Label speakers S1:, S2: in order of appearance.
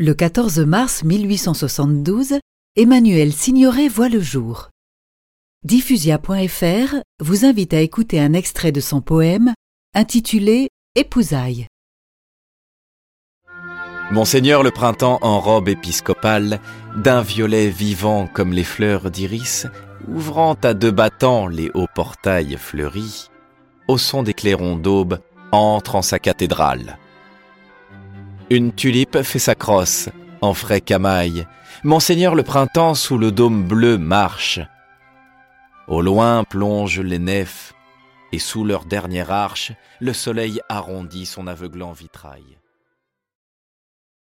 S1: Le 14 mars 1872, Emmanuel Signoret voit le jour. Diffusia.fr vous invite à écouter un extrait de son poème intitulé Épousailles.
S2: Monseigneur le printemps en robe épiscopale, d'un violet vivant comme les fleurs d'iris, ouvrant à deux battants les hauts portails fleuris, au son des clairons d'aube, entre en sa cathédrale. Une tulipe fait sa crosse, en frais camail. Monseigneur le printemps sous le dôme bleu marche. Au loin plongent les nefs, et sous leur dernière arche, le soleil arrondit son aveuglant vitrail.